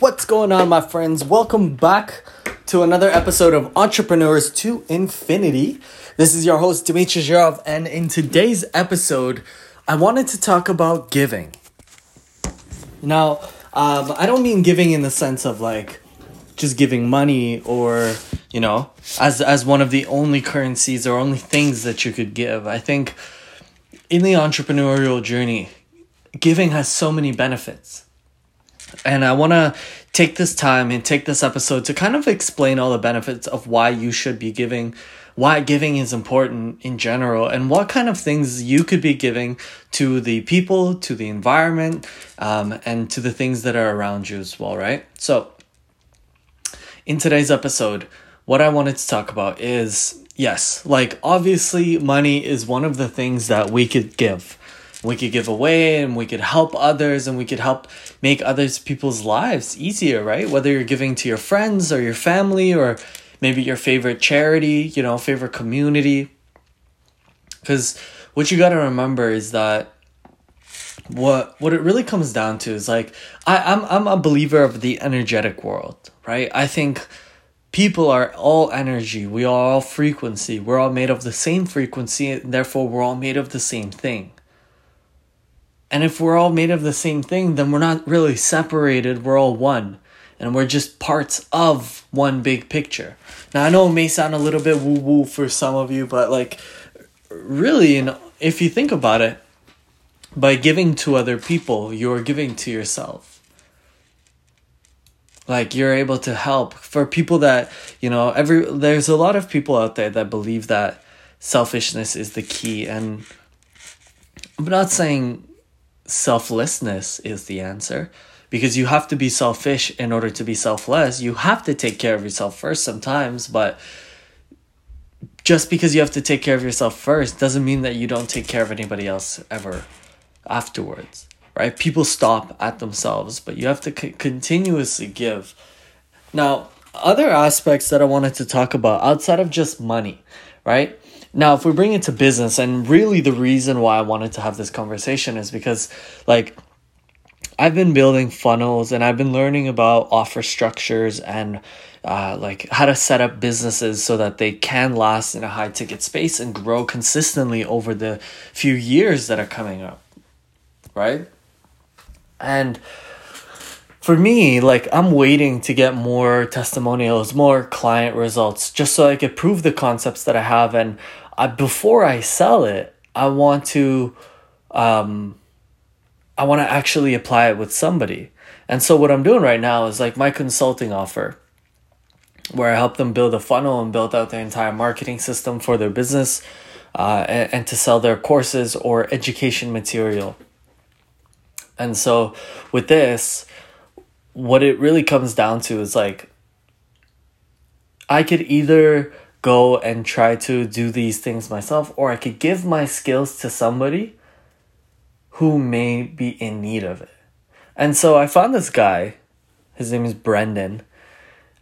What's going on, my friends? Welcome back to another episode of Entrepreneurs to Infinity. This is your host, Dmitry Zhirov, and in today's episode, I wanted to talk about giving. Now, um, I don't mean giving in the sense of like just giving money or, you know, as, as one of the only currencies or only things that you could give. I think in the entrepreneurial journey, giving has so many benefits and I want to take this time and take this episode to kind of explain all the benefits of why you should be giving, why giving is important in general, and what kind of things you could be giving to the people, to the environment, um, and to the things that are around you as well, right? So, in today's episode, what I wanted to talk about is yes, like obviously, money is one of the things that we could give we could give away and we could help others and we could help make others people's lives easier right whether you're giving to your friends or your family or maybe your favorite charity you know favorite community because what you got to remember is that what what it really comes down to is like I, I'm I'm a believer of the energetic world, right? I think people are all energy. We are all frequency. We're all made of the same frequency, and therefore we're all made of the same thing. And if we're all made of the same thing, then we're not really separated, we're all one. And we're just parts of one big picture. Now, I know it may sound a little bit woo woo for some of you, but like, really, know, if you think about it, by giving to other people, you're giving to yourself. Like, you're able to help. For people that, you know, every, there's a lot of people out there that believe that selfishness is the key. And I'm not saying selflessness is the answer because you have to be selfish in order to be selfless. You have to take care of yourself first sometimes, but just because you have to take care of yourself first doesn't mean that you don't take care of anybody else ever afterwards, right? People stop at themselves, but you have to c- continuously give. Now, other aspects that I wanted to talk about outside of just money, right? Now, if we bring it to business, and really the reason why I wanted to have this conversation is because, like, I've been building funnels and I've been learning about offer structures and uh, like how to set up businesses so that they can last in a high ticket space and grow consistently over the few years that are coming up. Right? And for me, like I'm waiting to get more testimonials, more client results, just so I could prove the concepts that I have and I, before I sell it, I want to, um, I want to actually apply it with somebody. And so what I'm doing right now is like my consulting offer, where I help them build a funnel and build out their entire marketing system for their business, uh, and, and to sell their courses or education material. And so with this, what it really comes down to is like I could either go and try to do these things myself, or I could give my skills to somebody who may be in need of it. And so I found this guy, his name is Brendan,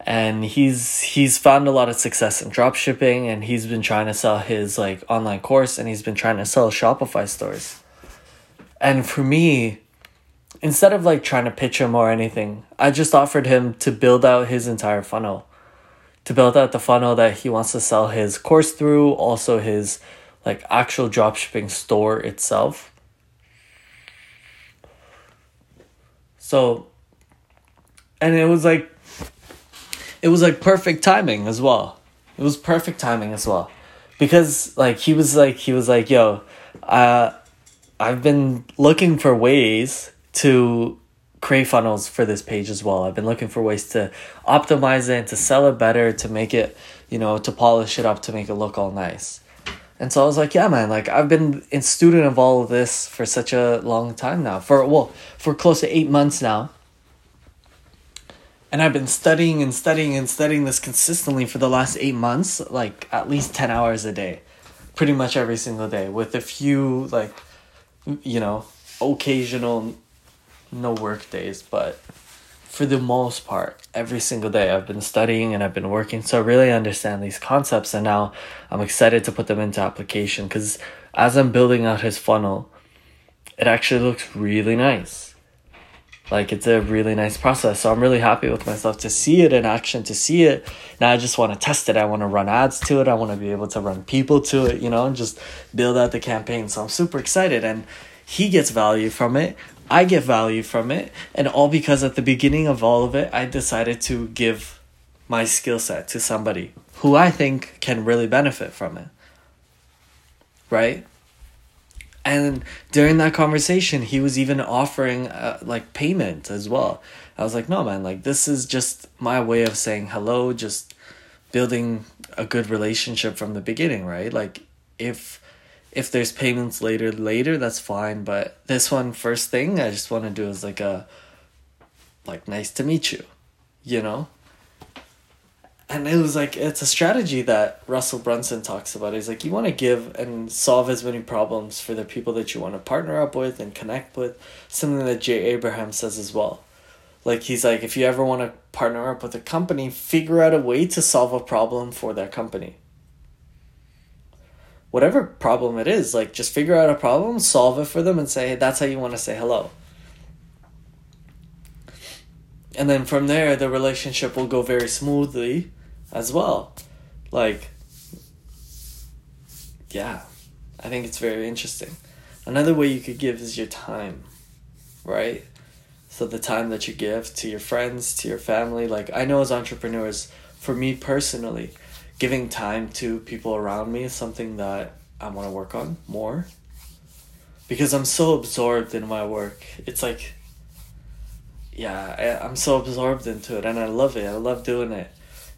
and he's he's found a lot of success in drop shipping and he's been trying to sell his like online course and he's been trying to sell Shopify stores. And for me, instead of like trying to pitch him or anything, I just offered him to build out his entire funnel to build out the funnel that he wants to sell his course through, also his like actual dropshipping store itself. So and it was like it was like perfect timing as well. It was perfect timing as well. Because like he was like he was like, "Yo, uh I've been looking for ways to create funnels for this page as well. I've been looking for ways to optimize it, and to sell it better, to make it, you know, to polish it up, to make it look all nice. And so I was like, yeah, man, like I've been a student of all of this for such a long time now. For well, for close to 8 months now. And I've been studying and studying and studying this consistently for the last 8 months, like at least 10 hours a day. Pretty much every single day with a few like you know, occasional no work days, but for the most part, every single day I've been studying and I've been working. So I really understand these concepts and now I'm excited to put them into application because as I'm building out his funnel, it actually looks really nice. Like it's a really nice process. So I'm really happy with myself to see it in action, to see it. Now I just want to test it. I want to run ads to it. I want to be able to run people to it, you know, and just build out the campaign. So I'm super excited and he gets value from it. I get value from it. And all because at the beginning of all of it, I decided to give my skill set to somebody who I think can really benefit from it. Right? And during that conversation, he was even offering uh, like payment as well. I was like, no, man, like this is just my way of saying hello, just building a good relationship from the beginning, right? Like if if there's payments later later that's fine but this one first thing i just want to do is like a like nice to meet you you know? And it was like it's a strategy that russell brunson talks about. He's like you want to give and solve as many problems for the people that you want to partner up with and connect with. Something that jay abraham says as well. Like he's like if you ever want to partner up with a company figure out a way to solve a problem for that company whatever problem it is, like just figure out a problem, solve it for them, and say, hey, that's how you want to say hello. And then from there, the relationship will go very smoothly as well. Like, yeah, I think it's very interesting. Another way you could give is your time, right? So the time that you give to your friends, to your family. Like, I know as entrepreneurs, for me personally, giving time to people around me is something that I want to work on more because I'm so absorbed in my work. It's like, yeah, I, I'm so absorbed into it and I love it. I love doing it.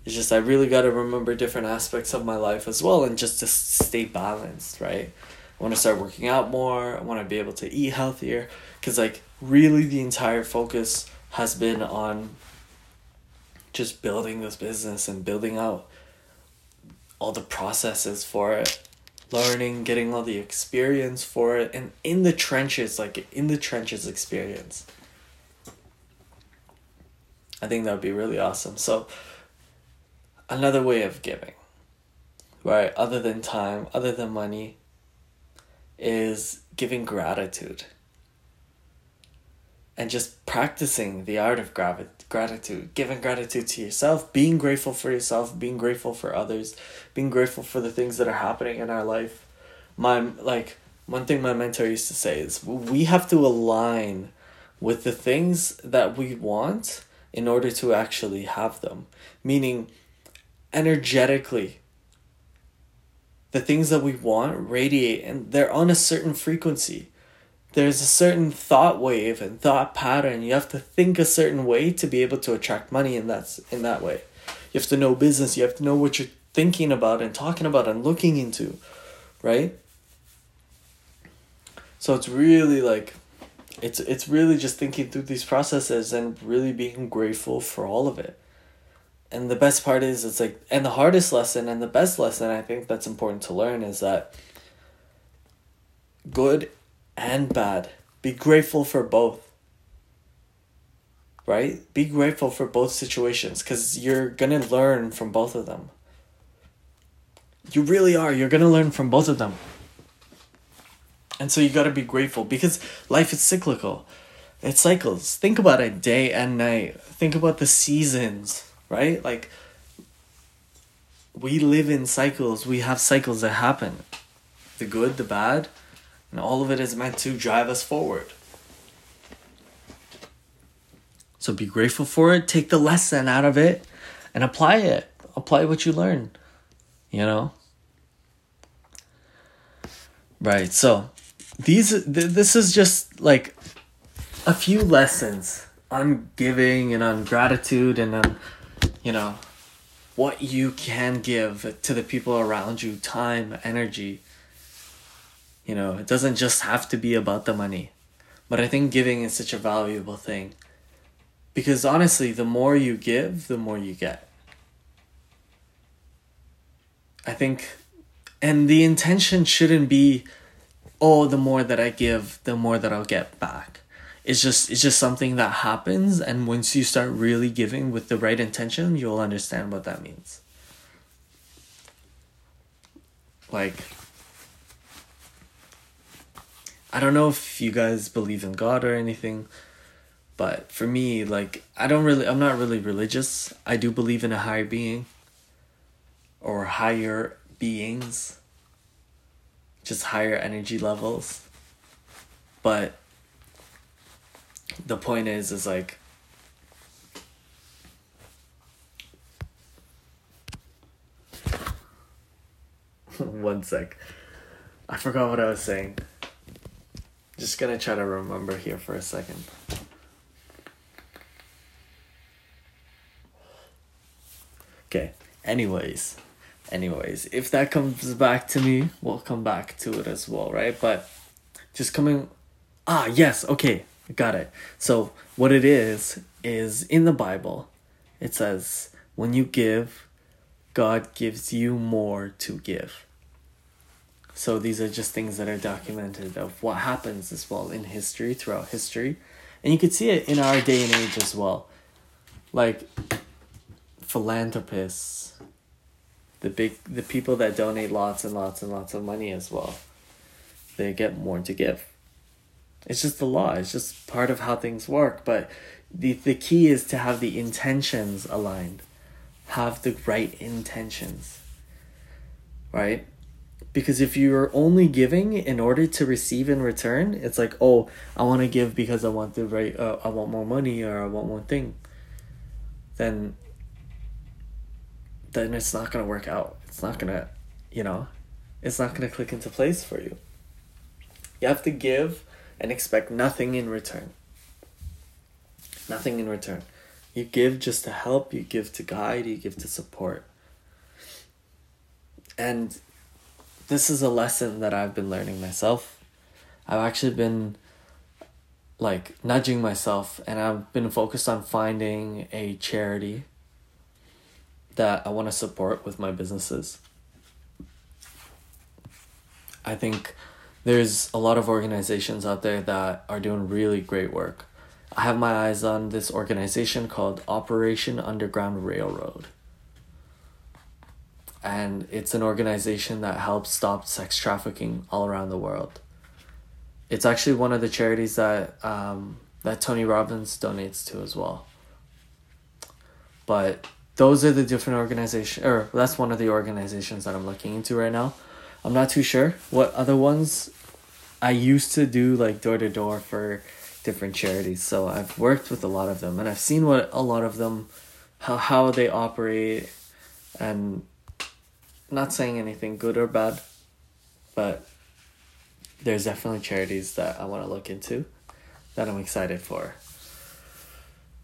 It's just I really got to remember different aspects of my life as well and just to stay balanced, right? I want to start working out more. I want to be able to eat healthier because, like, really the entire focus has been on just building this business and building out all the processes for it learning getting all the experience for it and in the trenches like in the trenches experience. I think that would be really awesome. So another way of giving right other than time other than money is giving gratitude and just practicing the art of gravi- gratitude, giving gratitude to yourself, being grateful for yourself, being grateful for others, being grateful for the things that are happening in our life. My like one thing my mentor used to say is we have to align with the things that we want in order to actually have them. Meaning energetically the things that we want radiate and they're on a certain frequency there's a certain thought wave and thought pattern. You have to think a certain way to be able to attract money in that in that way. You have to know business, you have to know what you're thinking about and talking about and looking into, right? So it's really like it's it's really just thinking through these processes and really being grateful for all of it. And the best part is it's like and the hardest lesson and the best lesson I think that's important to learn is that good and bad. Be grateful for both. Right? Be grateful for both situations because you're going to learn from both of them. You really are. You're going to learn from both of them. And so you got to be grateful because life is cyclical. It cycles. Think about it day and night. Think about the seasons, right? Like we live in cycles. We have cycles that happen. The good, the bad, and all of it is meant to drive us forward. So be grateful for it, take the lesson out of it, and apply it. Apply what you learn. You know? Right. So these th- this is just like a few lessons on giving and on gratitude and on you know what you can give to the people around you time energy you know, it doesn't just have to be about the money. But I think giving is such a valuable thing. Because honestly, the more you give, the more you get. I think, and the intention shouldn't be, oh, the more that I give, the more that I'll get back. It's just it's just something that happens and once you start really giving with the right intention, you'll understand what that means. Like I don't know if you guys believe in God or anything, But for me, like I don't really I'm not really religious. I do believe in a higher being or higher beings. Just higher energy levels. But the point is is like one sec. I forgot what I was saying. Just gonna try to remember here for a second. Okay. Anyways, anyways, if that comes back to me, we'll come back to it as well, right? But just coming Ah, yes, okay. Got it. So, what it is is in the Bible, it says, when you give, God gives you more to give. So these are just things that are documented of what happens as well in history, throughout history. And you could see it in our day and age as well. Like philanthropists, the big the people that donate lots and lots and lots of money as well. They get more to give. It's just the law. It's just part of how things work. But the the key is to have the intentions aligned. Have the right intentions. Right? Because if you're only giving in order to receive in return it's like oh i want to give because i want the right uh, i want more money or i want one thing. Then then it's not going to work out. It's not going to you know it's not going to click into place for you. You have to give and expect nothing in return. Nothing in return. You give just to help you give to guide you give to support. And this is a lesson that I've been learning myself. I've actually been like nudging myself and I've been focused on finding a charity that I want to support with my businesses. I think there's a lot of organizations out there that are doing really great work. I have my eyes on this organization called Operation Underground Railroad and it's an organization that helps stop sex trafficking all around the world. It's actually one of the charities that um, that Tony Robbins donates to as well. But those are the different organizations, or that's one of the organizations that I'm looking into right now. I'm not too sure what other ones. I used to do like door to door for different charities, so I've worked with a lot of them, and I've seen what a lot of them, how how they operate, and not saying anything good or bad, but there's definitely charities that I want to look into that I'm excited for.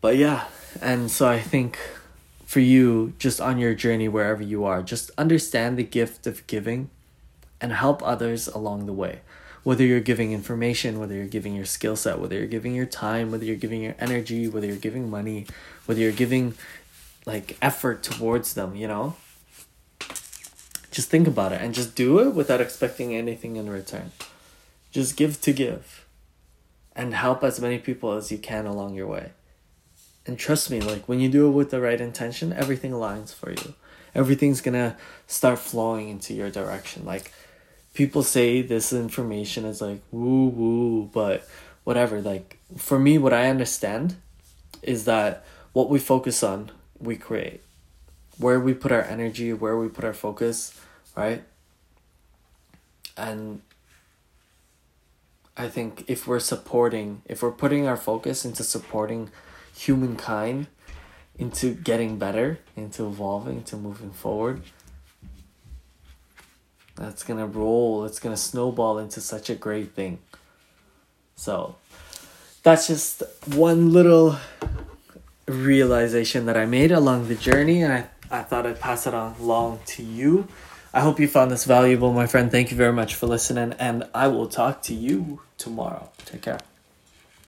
But yeah, and so I think for you, just on your journey wherever you are, just understand the gift of giving and help others along the way. Whether you're giving information, whether you're giving your skill set, whether you're giving your time, whether you're giving your energy, whether you're giving money, whether you're giving like effort towards them, you know? Just think about it and just do it without expecting anything in return. Just give to give and help as many people as you can along your way. And trust me, like when you do it with the right intention, everything aligns for you. Everything's gonna start flowing into your direction. Like people say this information is like woo woo, but whatever. Like for me, what I understand is that what we focus on, we create where we put our energy, where we put our focus, right? And I think if we're supporting, if we're putting our focus into supporting humankind, into getting better, into evolving, into moving forward, that's gonna roll, it's gonna snowball into such a great thing. So, that's just one little realization that I made along the journey, and I I thought I'd pass it on along to you. I hope you found this valuable, my friend. Thank you very much for listening, and I will talk to you tomorrow. Take care.